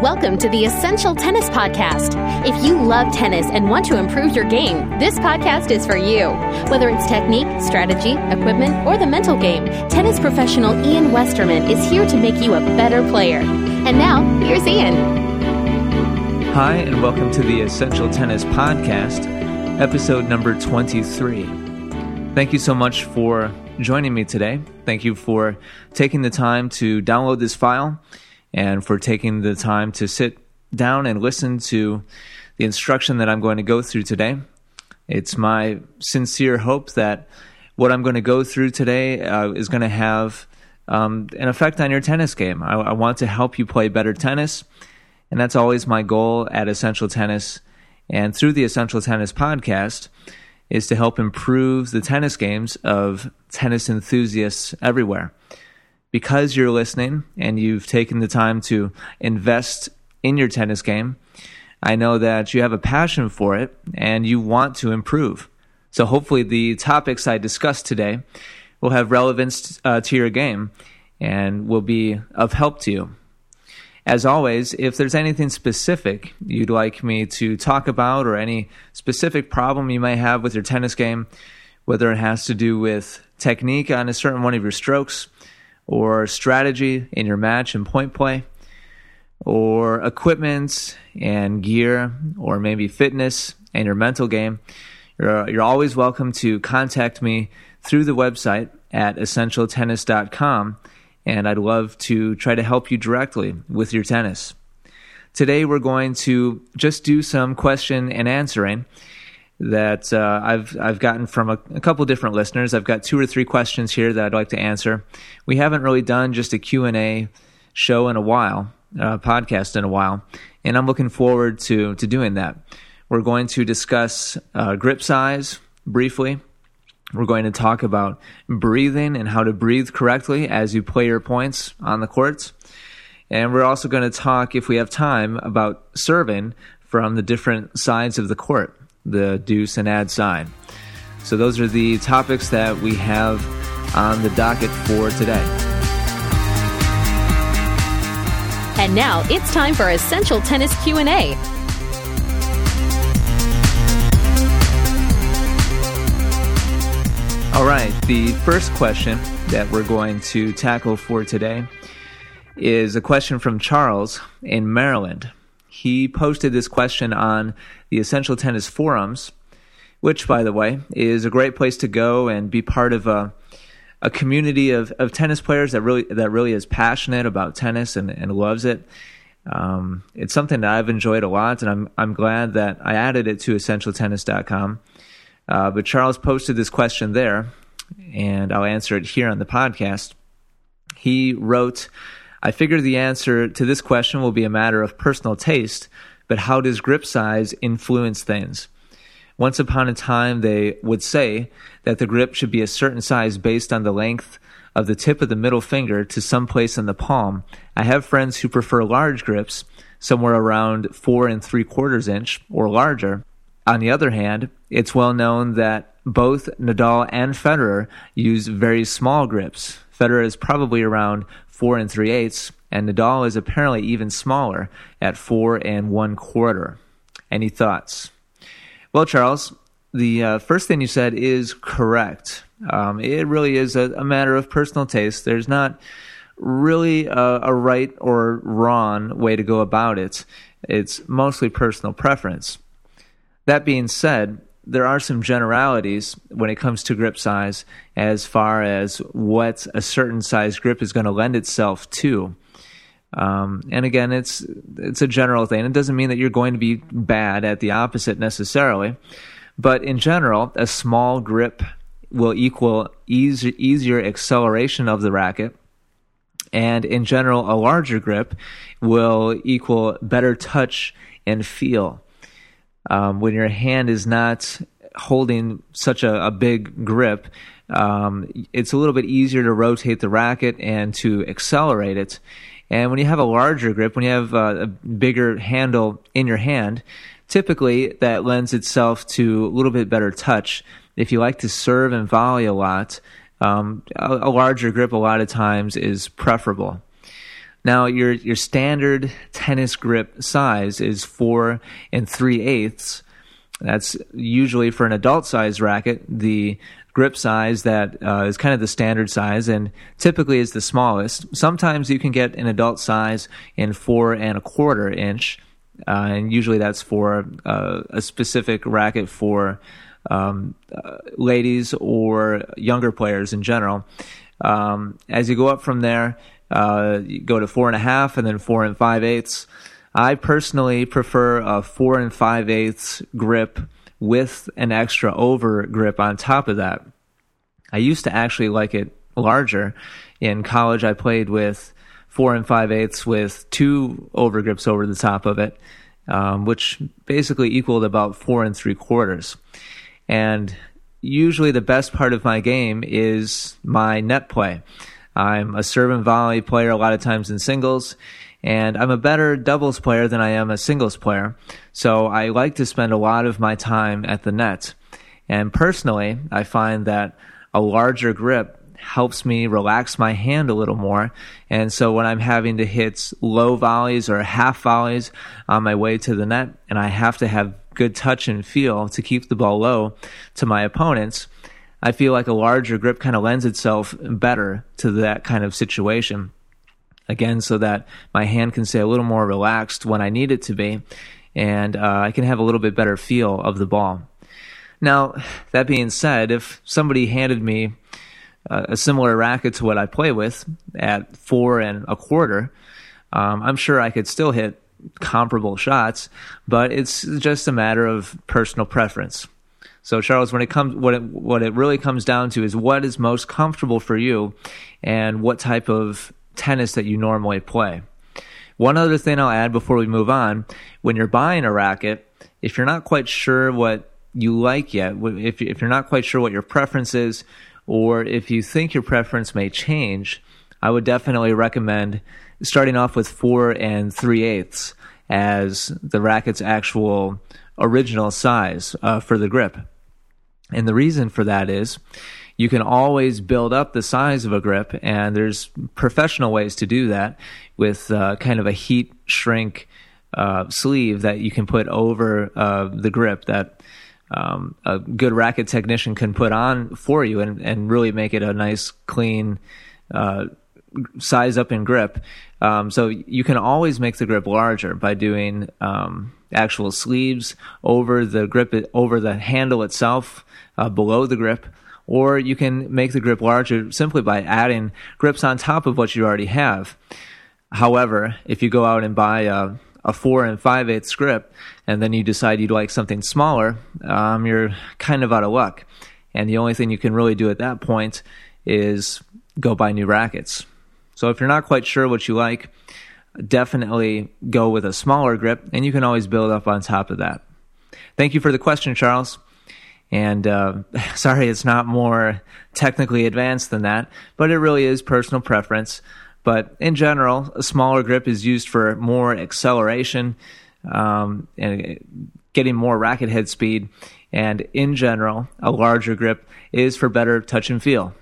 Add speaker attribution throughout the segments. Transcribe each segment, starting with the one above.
Speaker 1: Welcome to the Essential Tennis Podcast. If you love tennis and want to improve your game, this podcast is for you. Whether it's technique, strategy, equipment, or the mental game, tennis professional Ian Westerman is here to make you a better player. And now, here's Ian.
Speaker 2: Hi, and welcome to the Essential Tennis Podcast, episode number 23. Thank you so much for joining me today. Thank you for taking the time to download this file and for taking the time to sit down and listen to the instruction that I'm going to go through today. It's my sincere hope that what I'm going to go through today uh, is going to have um, an effect on your tennis game. I, I want to help you play better tennis, and that's always my goal at Essential Tennis. And through the Essential Tennis podcast, is to help improve the tennis games of tennis enthusiasts everywhere because you're listening and you've taken the time to invest in your tennis game, I know that you have a passion for it and you want to improve. So hopefully the topics I discussed today will have relevance uh, to your game and will be of help to you. As always, if there's anything specific you'd like me to talk about or any specific problem you may have with your tennis game, whether it has to do with technique on a certain one of your strokes, or strategy in your match and point play, or equipment and gear, or maybe fitness and your mental game, you're, you're always welcome to contact me through the website at essentialtennis.com, and I'd love to try to help you directly with your tennis. Today, we're going to just do some question and answering that uh, I've I've gotten from a, a, couple different listeners. I've got two or three questions here that I'd like to answer. We haven't really done just a Q and A show in a while, uh, podcast in a while, and I'm looking forward to to doing that. We're going to discuss uh, grip size briefly. We're going to talk about breathing and how to breathe correctly as you play your points on the courts. And we're also going to talk, if we have time, about serving from the different sides of the court the deuce and ad sign. So, those are the topics that we have on the docket for today.
Speaker 1: And now it's time for Essential Tennis Q&A.
Speaker 2: All right, the first question that we're going to tackle for today is a question from Charles in Maryland he posted this question on the Essential Tennis forums, which, by the way, is a great place to go and be part of a, a community of, of tennis players that really that really is passionate about tennis and, and loves it. Um, it's something that I've enjoyed a lot, and I'm I'm glad that I added it to EssentialTennis.com. Uh, but Charles posted this question there, and I'll answer it here on the podcast. He wrote. I figure the answer to this question will be a matter of personal taste, but how does grip size influence things? Once upon a time, they would say that the grip should be a certain size based on the length of the tip of the middle finger to some place in the palm. I have friends who prefer large grips, somewhere around four and three quarters inch or larger. On the other hand, it's well known that both Nadal and Federer use very small grips. Federer is probably around four and three eighths, and Nadal is apparently even smaller at four and one quarter. Any thoughts? Well, Charles, the uh, first thing you said is correct. Um, it really is a, a, matter of personal taste. There's not really a, a right or wrong way to go about it. It's mostly personal preference. That being said, there are some generalities when it comes to grip size as far as what a certain size grip is going to lend itself to. Um, and again, it's it's a general thing. It doesn't mean that you're going to be bad at the opposite necessarily, but in general, a small grip will equal easy, easier acceleration of the racket, and in general, a larger grip will equal better touch and feel um, when your hand is not holding such a, a big grip, um, it's a little bit easier to rotate the racket and to accelerate it. And when you have a larger grip, when you have a, a bigger handle in your hand, typically that lends itself to a little bit better touch. If you like to serve and volley a lot, um, a, a larger grip a lot of times is preferable. Now, your your standard tennis grip size is four and three eighths. That's usually for an adult size racket. The grip size that uh, is kind of the standard size and typically is the smallest. Sometimes you can get an adult size in four and a quarter inch, uh, and usually that's for uh, a specific racket for um, uh, ladies or younger players in general. Um, as you go up from there, uh, go to four and a half and then four and five eighths. I personally prefer a four and five eighths grip with an extra over grip on top of that. I used to actually like it larger. In college, I played with four and five eighths with two over grips over the top of it, um, which basically equaled about four and three quarters. And usually the best part of my game is my net play. I'm a serve and volley player a lot of times in singles, and I'm a better doubles player than I am a singles player. So I like to spend a lot of my time at the net. And personally, I find that a larger grip helps me relax my hand a little more. And so when I'm having to hit low volleys or half volleys on my way to the net, and I have to have good touch and feel to keep the ball low to my opponents, I feel like a larger grip kind of lends itself better to that kind of situation. Again, so that my hand can stay a little more relaxed when I need it to be, and uh, I can have a little bit better feel of the ball. Now, that being said, if somebody handed me uh, a similar racket to what I play with at four and a quarter, um, I'm sure I could still hit comparable shots, but it's just a matter of personal preference. So, Charles, when it comes, what it, what it really comes down to is what is most comfortable for you, and what type of tennis that you normally play. One other thing I'll add before we move on: when you're buying a racket, if you're not quite sure what you like yet, if if you're not quite sure what your preference is, or if you think your preference may change, I would definitely recommend starting off with four and three eighths as the racket's actual original size uh, for the grip. And the reason for that is you can always build up the size of a grip, and there's professional ways to do that with uh, kind of a heat shrink uh, sleeve that you can put over uh, the grip that um, a good racket technician can put on for you and, and really make it a nice, clean, uh, size up in grip. Um, so you can always make the grip larger by doing um, actual sleeves over the grip, over the handle itself, uh, below the grip, or you can make the grip larger simply by adding grips on top of what you already have. However, if you go out and buy a, a four and five eighths grip, and then you decide you'd like something smaller, um, you're kind of out of luck. And the only thing you can really do at that point is go buy new rackets. So if you're not quite sure what you like, definitely go with a smaller grip, and you can always build up on top of that. Thank you for the question, Charles. And uh, sorry, it's not more technically advanced than that, but it really is personal preference. But in general, a smaller grip is used for more acceleration um, and getting more racket head speed. And in general, a larger grip is for better touch and feel.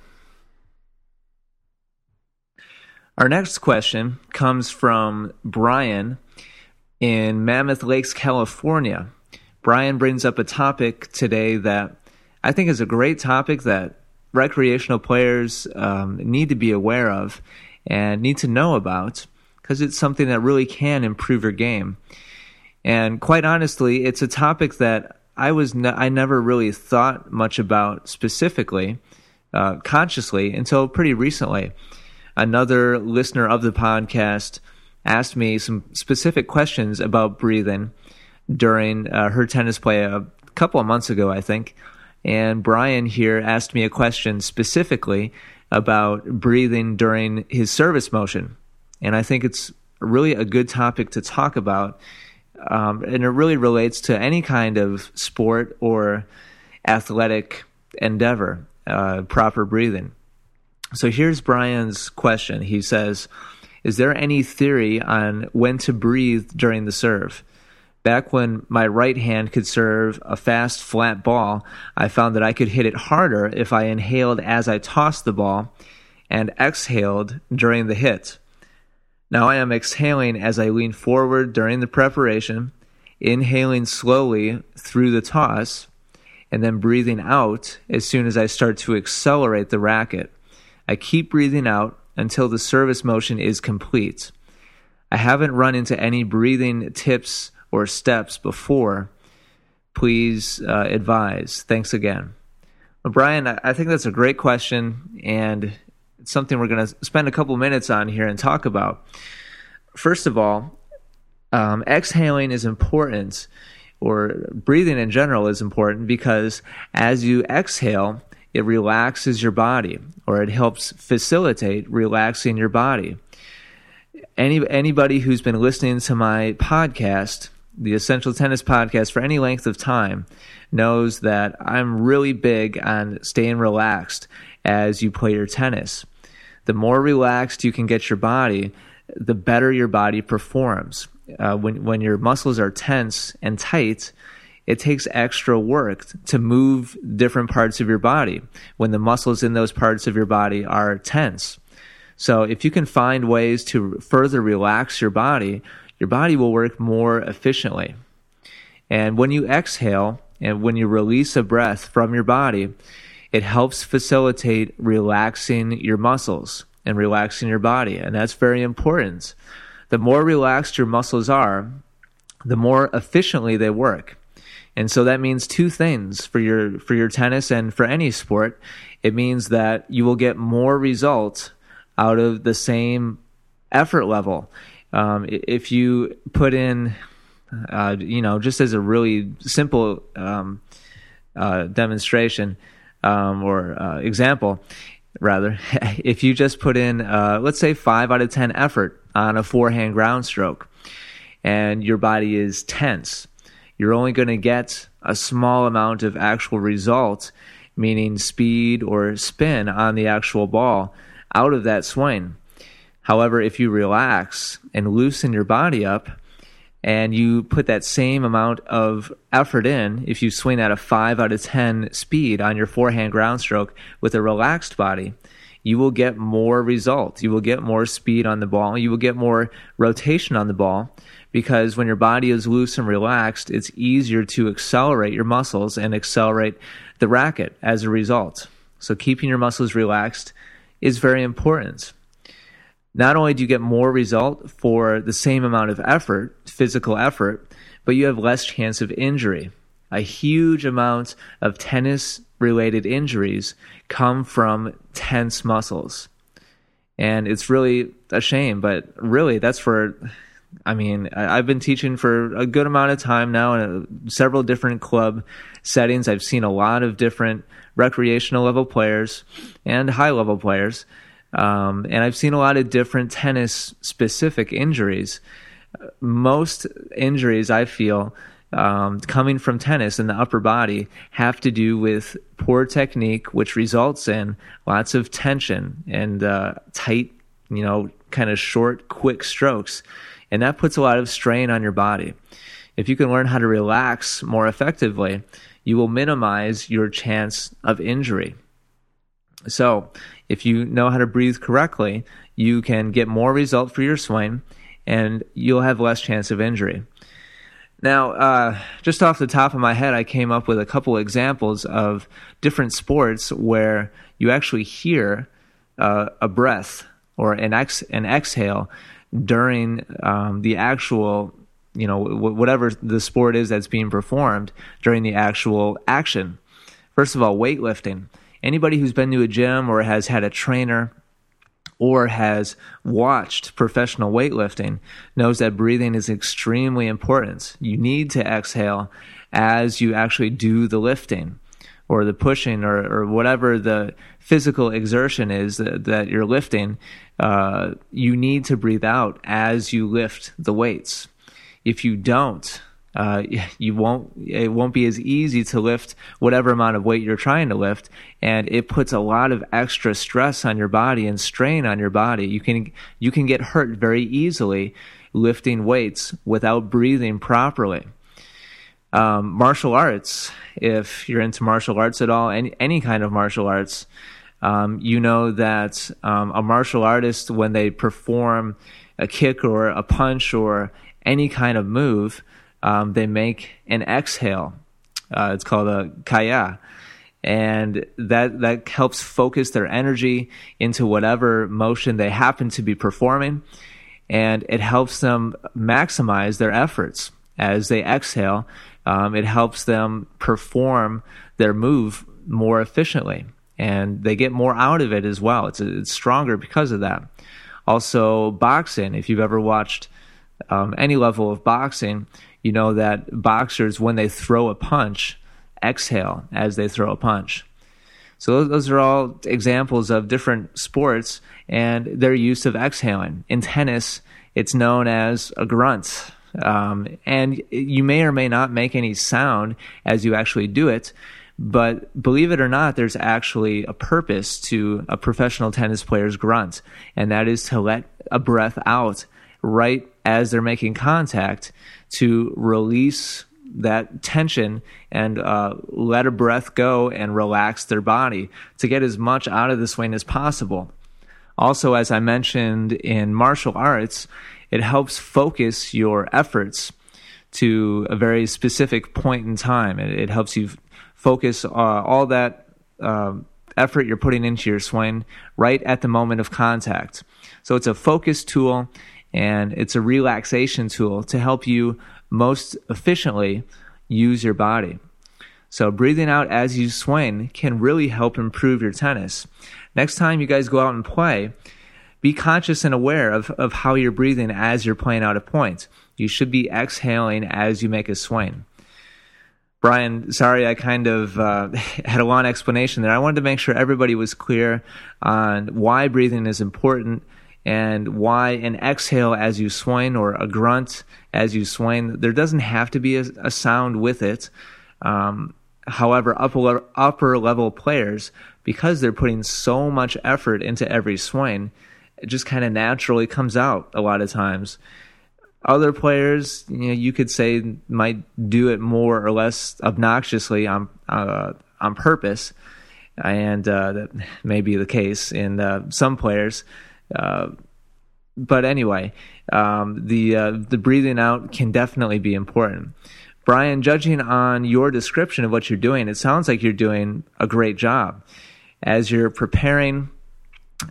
Speaker 2: Our next question comes from Brian in Mammoth Lakes, California. Brian brings up a topic today that I think is a great topic that recreational players um, need to be aware of and need to know about because it's something that really can improve your game. And quite honestly, it's a topic that I was ne- I never really thought much about specifically, uh, consciously until pretty recently another listener of the podcast asked me some specific questions about breathing during uh, her tennis play a couple of months ago, I think. And Brian here asked me a question specifically about breathing during his service motion. And I think it's really a good topic to talk about. Um, and it really relates to any kind of sport or athletic endeavor, uh, proper breathing. So here's Brian's question. He says, Is there any theory on when to breathe during the serve? Back when my right hand could serve a fast, flat ball, I found that I could hit it harder if I inhaled as I tossed the ball and exhaled during the hit. Now I am exhaling as I lean forward during the preparation, inhaling slowly through the toss, and then breathing out as soon as I start to accelerate the racket. I keep breathing out until the service motion is complete. I haven't run into any breathing tips or steps before. Please uh, advise. Thanks again. Well, Brian, I think that's a great question, and it's something we're going to spend a couple minutes on here and talk about. First of all, um, exhaling is important, or breathing in general is important because as you exhale, it relaxes your body, or it helps facilitate relaxing your body. Any anybody who's been listening to my podcast, the Essential Tennis Podcast, for any length of time, knows that I'm really big on staying relaxed as you play your tennis. The more relaxed you can get your body, the better your body performs. Uh, when when your muscles are tense and tight, it takes extra work to move different parts of your body when the muscles in those parts of your body are tense. So if you can find ways to further relax your body, your body will work more efficiently. And when you exhale and when you release a breath from your body, it helps facilitate relaxing your muscles and relaxing your body. And that's very important. The more relaxed your muscles are, the more efficiently they work. And so that means two things for your for your tennis and for any sport. It means that you will get more results out of the same effort level. Um, if you put in, uh, you know, just as a really simple um, uh, demonstration um, or uh, example, rather, if you just put in, uh, let's say, five out of 10 effort on a forehand ground stroke and your body is tense, you're only going to get a small amount of actual result, meaning speed or spin on the actual ball out of that swing. However, if you relax and loosen your body up and you put that same amount of effort in, if you swing at a 5 out of 10 speed on your forehand ground stroke with a relaxed body, you will get more results. You will get more speed on the ball. You will get more rotation on the ball because when your body is loose and relaxed, it's easier to accelerate your muscles and accelerate the racket as a result. So keeping your muscles relaxed is very important. Not only do you get more result for the same amount of effort, physical effort, but you have less chance of injury. A huge amount of tennis related injuries come from tense muscles. And it's really a shame, but really that's for I mean, I've been teaching for a good amount of time now in several different club settings. I've seen a lot of different recreational level players and high level players. Um, and I've seen a lot of different tennis specific injuries. Most injuries I feel um, coming from tennis in the upper body have to do with poor technique, which results in lots of tension and uh, tight, you know, kind of short, quick strokes. And that puts a lot of strain on your body. If you can learn how to relax more effectively, you will minimize your chance of injury. So, if you know how to breathe correctly, you can get more result for your swing and you'll have less chance of injury. Now, uh, just off the top of my head, I came up with a couple examples of different sports where you actually hear uh, a breath or an, ex- an exhale during um, the actual you know whatever the sport is that's being performed during the actual action. First of all weightlifting. Anybody who's been to a gym or has had a trainer or has watched professional weightlifting knows that breathing is extremely important. You need to exhale as you actually do the lifting or the pushing or, or whatever the physical exertion is that, that you're lifting, uh, you need to breathe out as you lift the weights. If you don't, uh, you won't. It won't be as easy to lift whatever amount of weight you're trying to lift, and it puts a lot of extra stress on your body and strain on your body. You can you can get hurt very easily lifting weights without breathing properly. Um, martial arts, if you're into martial arts at all, any any kind of martial arts, um, you know that um, a martial artist when they perform a kick or a punch or any kind of move, um, they make an exhale. Uh, it's called a kiai. And that, that helps focus their energy into whatever motion they happen to be performing. And it helps them maximize their efforts as they exhale. Um, it helps them perform their move more efficiently and they get more out of it as well. It's, it's stronger because of that. Also, boxing, if you've ever watched um, any level of boxing, you know that boxers, when they throw a punch, exhale as they throw a punch. So those are all examples of different sports and their use of exhaling. In tennis, it's known as a grunt. Um, and you may or may not make any sound as you actually do it, but believe it or not, there's actually a purpose to a professional tennis player's grunt, and that is to let a breath out right as they're making contact to release that tension and uh, let a breath go and relax their body to get as much out of the swing as possible. Also, as I mentioned in martial arts, it helps focus your efforts to a very specific point in time. It, it helps you focus uh, all that uh, effort you're putting into your swing right at the moment of contact. So it's a focus tool and it's a relaxation tool to help you most efficiently use your body. So breathing out as you swing can really help improve your tennis. Next time you guys go out and play, be conscious and aware of, of how you're breathing as you're playing out a point. You should be exhaling as you make a swing. Brian, sorry I kind of uh, had a long explanation there. I wanted to make sure everybody was clear on why breathing is important and why an exhale as you swing or a grunt as you swing, there doesn't have to be a, a sound with it. Um, however, upper, upper level players, because they're putting so much effort into every swing, it just kind of naturally comes out a lot of times. Other players, you know, you could say might do it more or less obnoxiously on uh, on purpose, and uh, that may be the case in uh, some players. Uh, but anyway, um, the uh, the breathing out can definitely be important. Brian, judging on your description of what you're doing, it sounds like you're doing a great job as you're preparing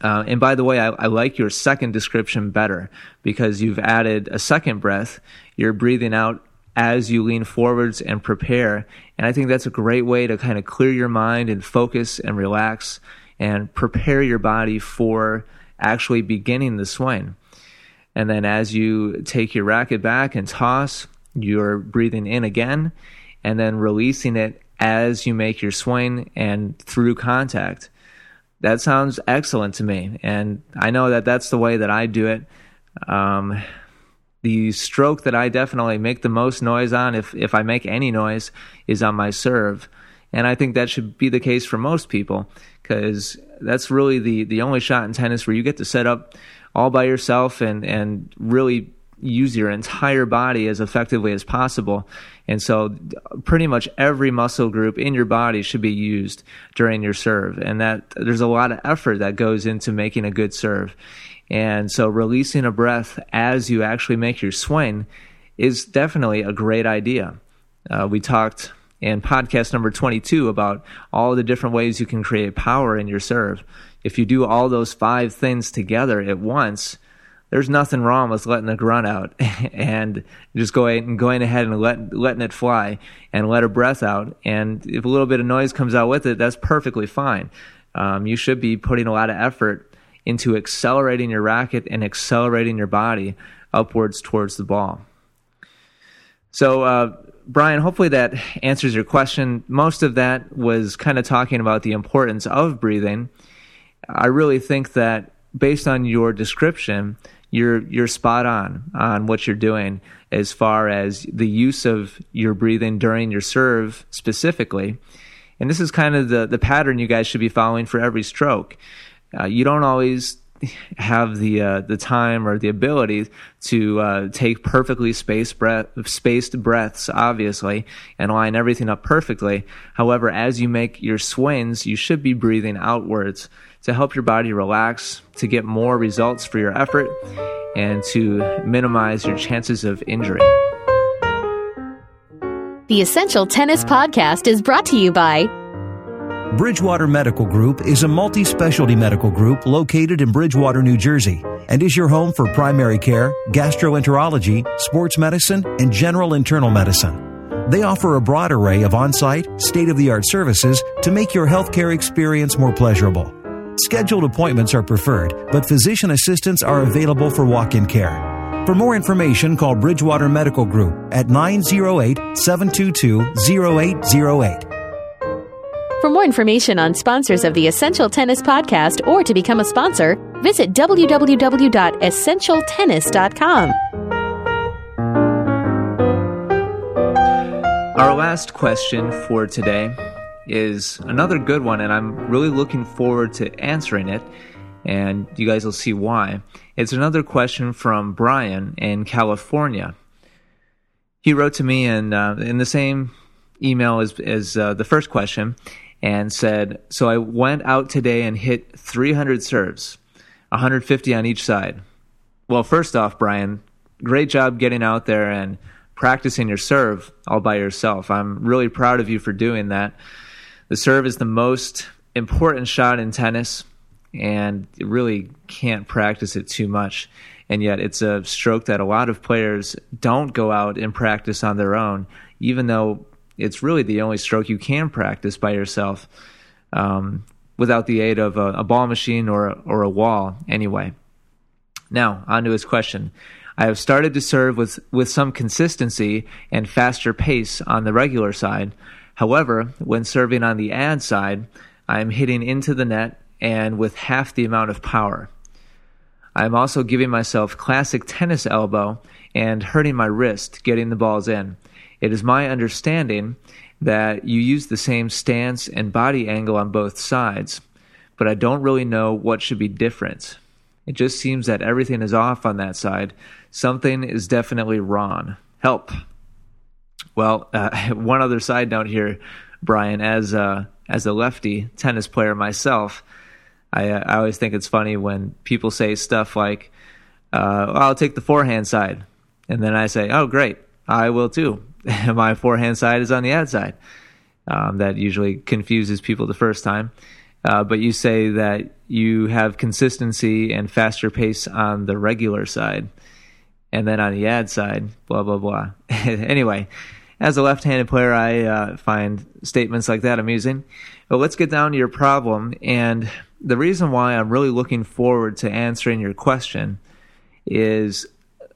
Speaker 2: uh, and by the way, I, I, like your second description better because you've added a second breath. You're breathing out as you lean forwards and prepare. And I think that's a great way to kind of clear your mind and focus and relax and prepare your body for actually beginning the swing. And then as you take your racket back and toss, you're breathing in again and then releasing it as you make your swing and through contact that sounds excellent to me. And I know that that's the way that I do it. Um, the stroke that I definitely make the most noise on, if, if I make any noise, is on my serve. And I think that should be the case for most people because that's really the, the only shot in tennis where you get to set up all by yourself and, and really use your entire body as effectively as possible. And so pretty much every muscle group in your body should be used during your serve. And that there's a lot of effort that goes into making a good serve. And so releasing a breath as you actually make your swing is definitely a great idea. Uh, we talked in podcast number 22 about all the different ways you can create power in your serve. If you do all those five things together at once, there's nothing wrong with letting the grunt out and just going going ahead and let, letting it fly and let a breath out. And if a little bit of noise comes out with it, that's perfectly fine. Um, you should be putting a lot of effort into accelerating your racket and accelerating your body upwards towards the ball. So, uh, Brian, hopefully that answers your question. Most of that was kind of talking about the importance of breathing. I really think that based on your description, you're you're spot on on what you're doing as far as the use of your breathing during your serve specifically. And this is kind of the the pattern you guys should be following for every stroke. Uh, you don't always have the uh, the time or the ability to uh, take perfectly spaced breath, spaced breaths, obviously, and line everything up perfectly. However, as you make your swings, you should be breathing outwards to help your body relax, to get more results for your effort, and to minimize your chances of injury.
Speaker 1: The Essential Tennis Podcast is brought to you by
Speaker 3: Bridgewater Medical Group is a multi specialty medical group located in Bridgewater, New Jersey, and is your home for primary care, gastroenterology, sports medicine, and general internal medicine. They offer a broad array of on site, state of the art services to make your healthcare experience more pleasurable. Scheduled appointments are preferred, but physician assistants are available for walk in care. For more information, call Bridgewater Medical Group at 908 722 0808.
Speaker 1: For more information on sponsors of the Essential Tennis Podcast or to become a sponsor, visit www.essentialtennis.com.
Speaker 2: Our last question for today is another good one, and I'm really looking forward to answering it, and you guys will see why. It's another question from Brian in California. He wrote to me in, uh, in the same email as, as uh, the first question and said, So I went out today and hit 300 serves, 150 on each side. Well, first off, Brian, great job getting out there and practicing your serve all by yourself. I'm really proud of you for doing that. The serve is the most important shot in tennis, and really can't practice it too much. And yet, it's a stroke that a lot of players don't go out and practice on their own, even though it's really the only stroke you can practice by yourself um, without the aid of a, a ball machine or, or a wall, anyway. Now, on to his question. I have started to serve with, with some consistency and faster pace on the regular side. However, when serving on the ad side, I am hitting into the net and with half the amount of power. I am also giving myself classic tennis elbow and hurting my wrist getting the balls in. It is my understanding that you use the same stance and body angle on both sides, but I don't really know what should be different. It just seems that everything is off on that side. Something is definitely wrong. Help. Well, uh, one other side note here, Brian, as a, as a lefty tennis player myself, I, uh, I always think it's funny when people say stuff like, uh, I'll take the forehand side. And then I say, oh, great, I will too. My forehand side is on the ad side. Um, that usually confuses people the first time. Uh, but you say that you have consistency and faster pace on the regular side, and then on the ad side, blah blah blah. anyway, as a left-handed player, I uh, find statements like that amusing. But let's get down to your problem, and the reason why I'm really looking forward to answering your question is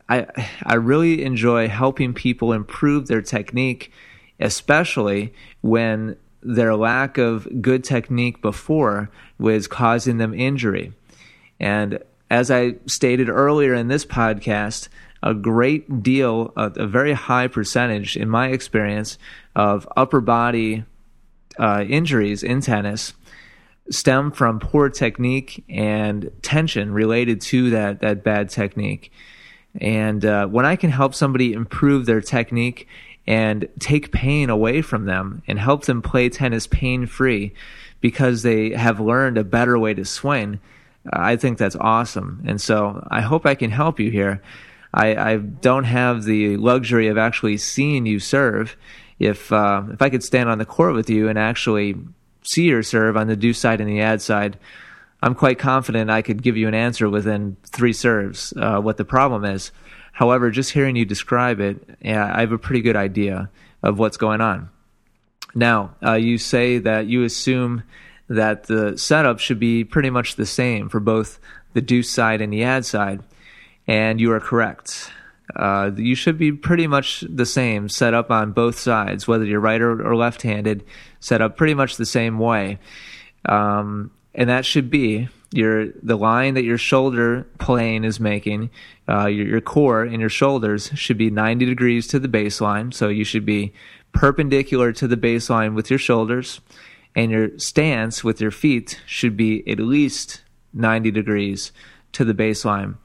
Speaker 2: I I really enjoy helping people improve their technique, especially when their lack of good technique before was causing them injury. And as I stated earlier in this podcast, a great deal, a, a very high percentage, in my experience, of upper body uh, injuries in tennis stem from poor technique and tension related to that that bad technique. And uh, when I can help somebody improve their technique and take pain away from them and help them play tennis pain free because they have learned a better way to swing. I think that's awesome. And so I hope I can help you here. I, I don't have the luxury of actually seeing you serve. If uh, if I could stand on the court with you and actually see your serve on the do side and the ad side, I'm quite confident I could give you an answer within three serves. Uh, what the problem is. However, just hearing you describe it, I have a pretty good idea of what's going on. Now, uh, you say that you assume that the setup should be pretty much the same for both the deuce side and the ad side, and you are correct. Uh, you should be pretty much the same set up on both sides, whether you're right or, or left handed, set up pretty much the same way. Um, and that should be your the line that your shoulder plane is making, uh, your, your core and your shoulders should be 90 degrees to the baseline. So you should be perpendicular to the baseline with your shoulders, and your stance with your feet should be at least 90 degrees to the baseline.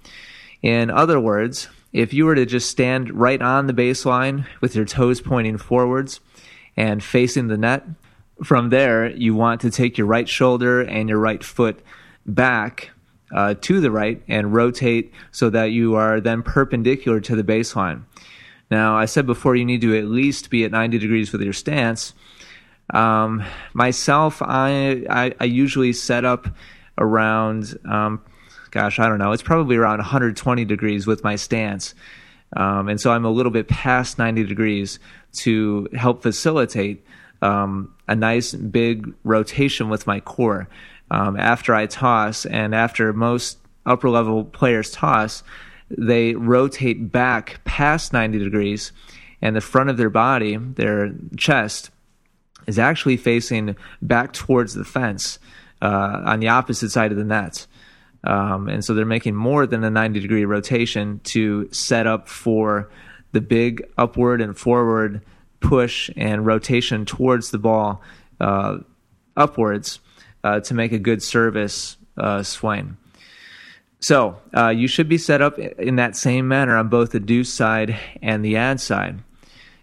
Speaker 2: In other words, if you were to just stand right on the baseline with your toes pointing forwards and facing the net, from there, you want to take your right shoulder and your right foot back uh, to the right and rotate so that you are then perpendicular to the baseline. Now, I said before you need to at least be at 90 degrees with your stance. Um, myself, I, I, I usually set up around, um, gosh, I don't know, it's probably around 120 degrees with my stance. Um, and so I'm a little bit past 90 degrees to help facilitate um, a nice big rotation with my core. Um, after I toss, and after most upper level players toss, they rotate back past 90 degrees, and the front of their body, their chest, is actually facing back towards the fence uh, on the opposite side of the net. Um, and so they're making more than a 90 degree rotation to set up for the big upward and forward push and rotation towards the ball uh, upwards uh, to make a good service uh, swing. So uh, you should be set up in that same manner on both the deuce side and the ad side.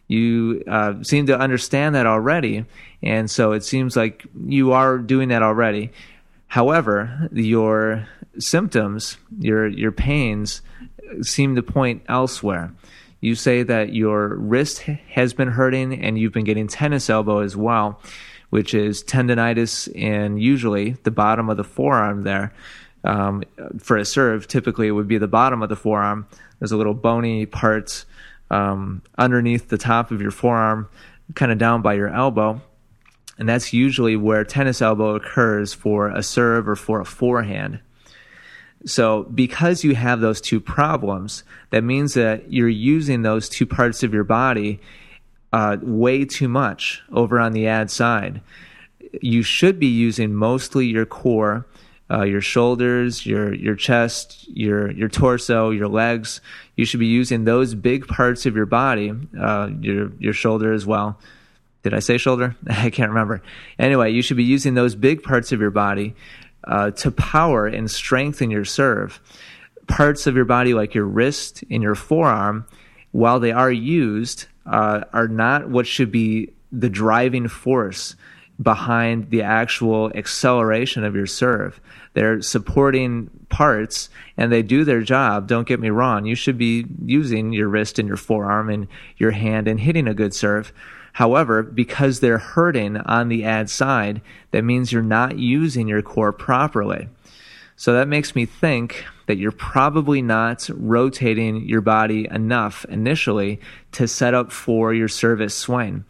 Speaker 2: You uh, seem to understand that already, and so it seems like you are doing that already. However, your symptoms, your your pains, seem to point elsewhere. You say that your wrist has been hurting, and you've been getting tennis elbow as well, which is tendonitis in usually the bottom of the forearm there. Um, for a serve, typically it would be the bottom of the forearm. There's a little bony part um, underneath the top of your forearm, kind of down by your elbow. And that's usually where tennis elbow occurs for a serve or for a forehand. So, because you have those two problems, that means that you're using those two parts of your body uh, way too much over on the ad side. You should be using mostly your core uh, your shoulders, your your chest, your your torso, your legs. You should be using those big parts of your body, uh, your your shoulder as well. Did I say shoulder? I can't remember. Anyway, you should be using those big parts of your body uh, to power and strengthen your serve. Parts of your body, like your wrist and your forearm, while they are used, uh, are not what should be the driving force behind the actual acceleration of your serve. They're supporting parts and they do their job. Don't get me wrong. You should be using your wrist and your forearm and your hand and hitting a good serve. However, because they're hurting on the ad side, that means you're not using your core properly. So that makes me think that you're probably not rotating your body enough initially to set up for your service swing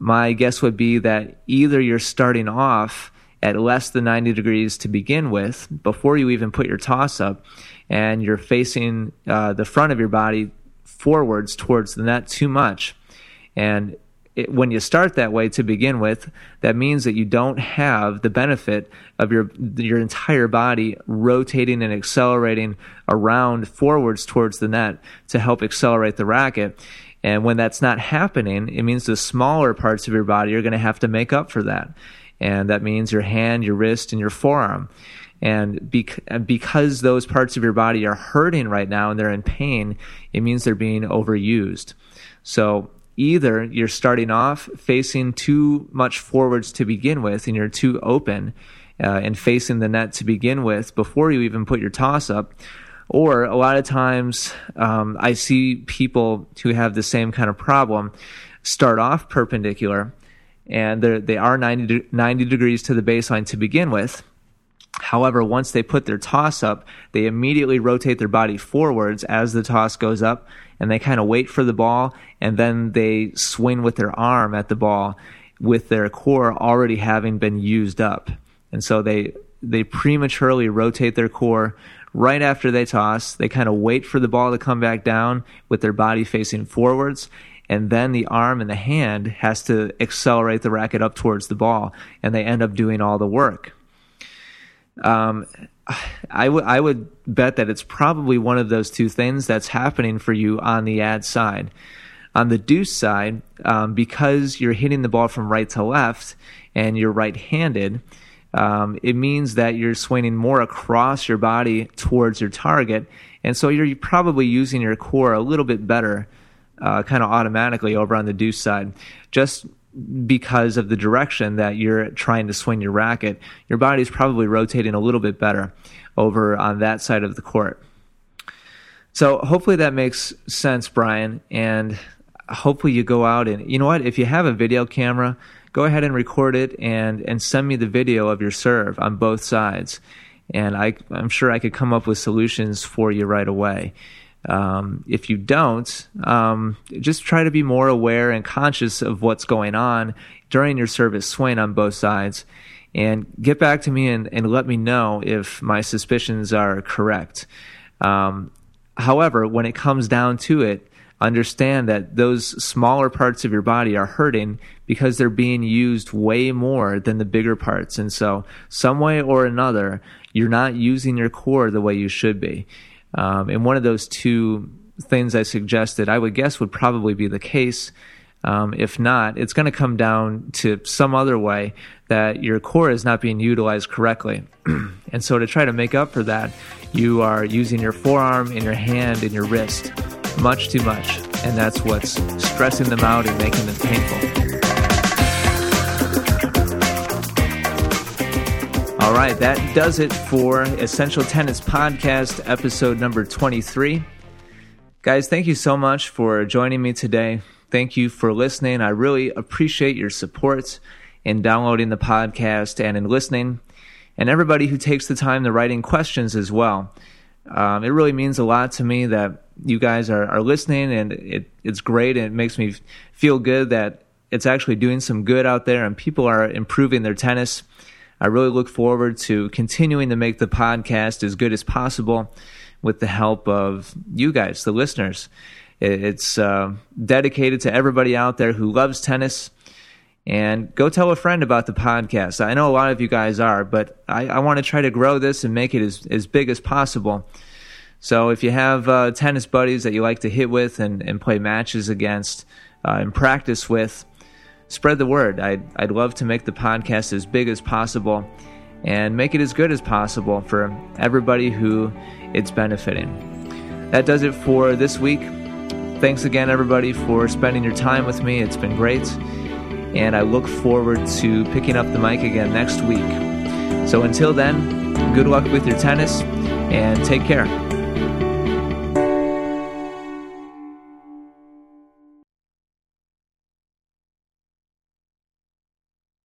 Speaker 2: my guess would be that either you're starting off at less than 90 degrees to begin with before you even put your toss up and you're facing uh, the front of your body forwards towards the net too much and it, when you start that way to begin with, that means that you don't have the benefit of your your entire body rotating and accelerating around forwards towards the net to help accelerate the racket. And when that's not happening, it means the smaller parts of your body are going to have to make up for that. And that means your hand, your wrist, and your forearm. And because those parts of your body are hurting right now and they're in pain, it means they're being overused. So either you're starting off facing too much forwards to begin with and you're too open uh, and facing the net to begin with before you even put your toss up, or a lot of times, um, I see people who have the same kind of problem start off perpendicular and they are 90, 90 degrees to the baseline to begin with. However, once they put their toss up, they immediately rotate their body forwards as the toss goes up and they kind of wait for the ball and then they swing with their arm at the ball with their core already having been used up. And so they they prematurely rotate their core right after they toss. They kind of wait for the ball to come back down with their body facing forwards. And then the arm and the hand has to accelerate the racket up towards the ball, and they end up doing all the work. Um, I would I would bet that it's probably one of those two things that's happening for you on the ad side. On the deuce side, um, because you're hitting the ball from right to left and you're right-handed, um, it means that you're swinging more across your body towards your target. And so you're probably using your core a little bit better, uh, kind of automatically over on the deuce side. Just because of the direction that you're trying to swing your racket. Your body's probably rotating a little bit better over on that side of the court. So hopefully that makes sense, Brian. And hopefully you go out and you know what? If you have a video camera, go ahead and record it and and send me the video of your serve on both sides. And I, I'm sure I could come up with solutions for you right away. Um, if you don't, um, just try to be more aware and conscious of what's going on during your service swing on both sides and get back to me and, and let me know if my suspicions are correct. Um, however, when it comes down to it, understand that those smaller parts of your body are hurting because they're being used way more than the bigger parts. And so, some way or another, you're not using your core the way you should be. Um, and one of those two things I suggested, I would guess would probably be the case. Um, if not, it's going to come down to some other way that your core is not being utilized correctly. and so, to try to make up for that, you are using your forearm and your hand and your wrist much too much. And that's what's stressing them out and making them painful. All right, that does it for Essential Tennis Podcast, episode number 23. Guys, thank you so much for joining me today. Thank you for listening. I really appreciate your support in downloading the podcast and in listening, and everybody who takes the time to write in questions as well. Um, it really means a lot to me that you guys are, are listening, and it, it's great, and it makes me feel good that it's actually doing some good out there, and people are improving their tennis. I really look forward to continuing to make the podcast as good as possible with the help of you guys, the listeners. It's uh, dedicated to everybody out there who loves tennis. And go tell a friend about the podcast. I know a lot of you guys are, but I, I want to try to grow this and make it as, as big as possible. So if you have uh, tennis buddies that you like to hit with and, and play matches against uh, and practice with, spread the word. I'd, I'd love to make the podcast as big as possible and make it as good as possible for everybody who it's benefiting. That does it for this week. Thanks again, everybody, for spending your time with me. It's been great. And I look forward to picking up the mic again next week. So until then, good luck with your tennis and take care.